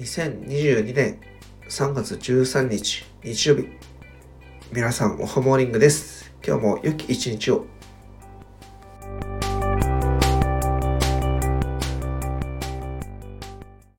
2022年3月13日日曜日皆さんおはモーニングです。今日も良き一日を。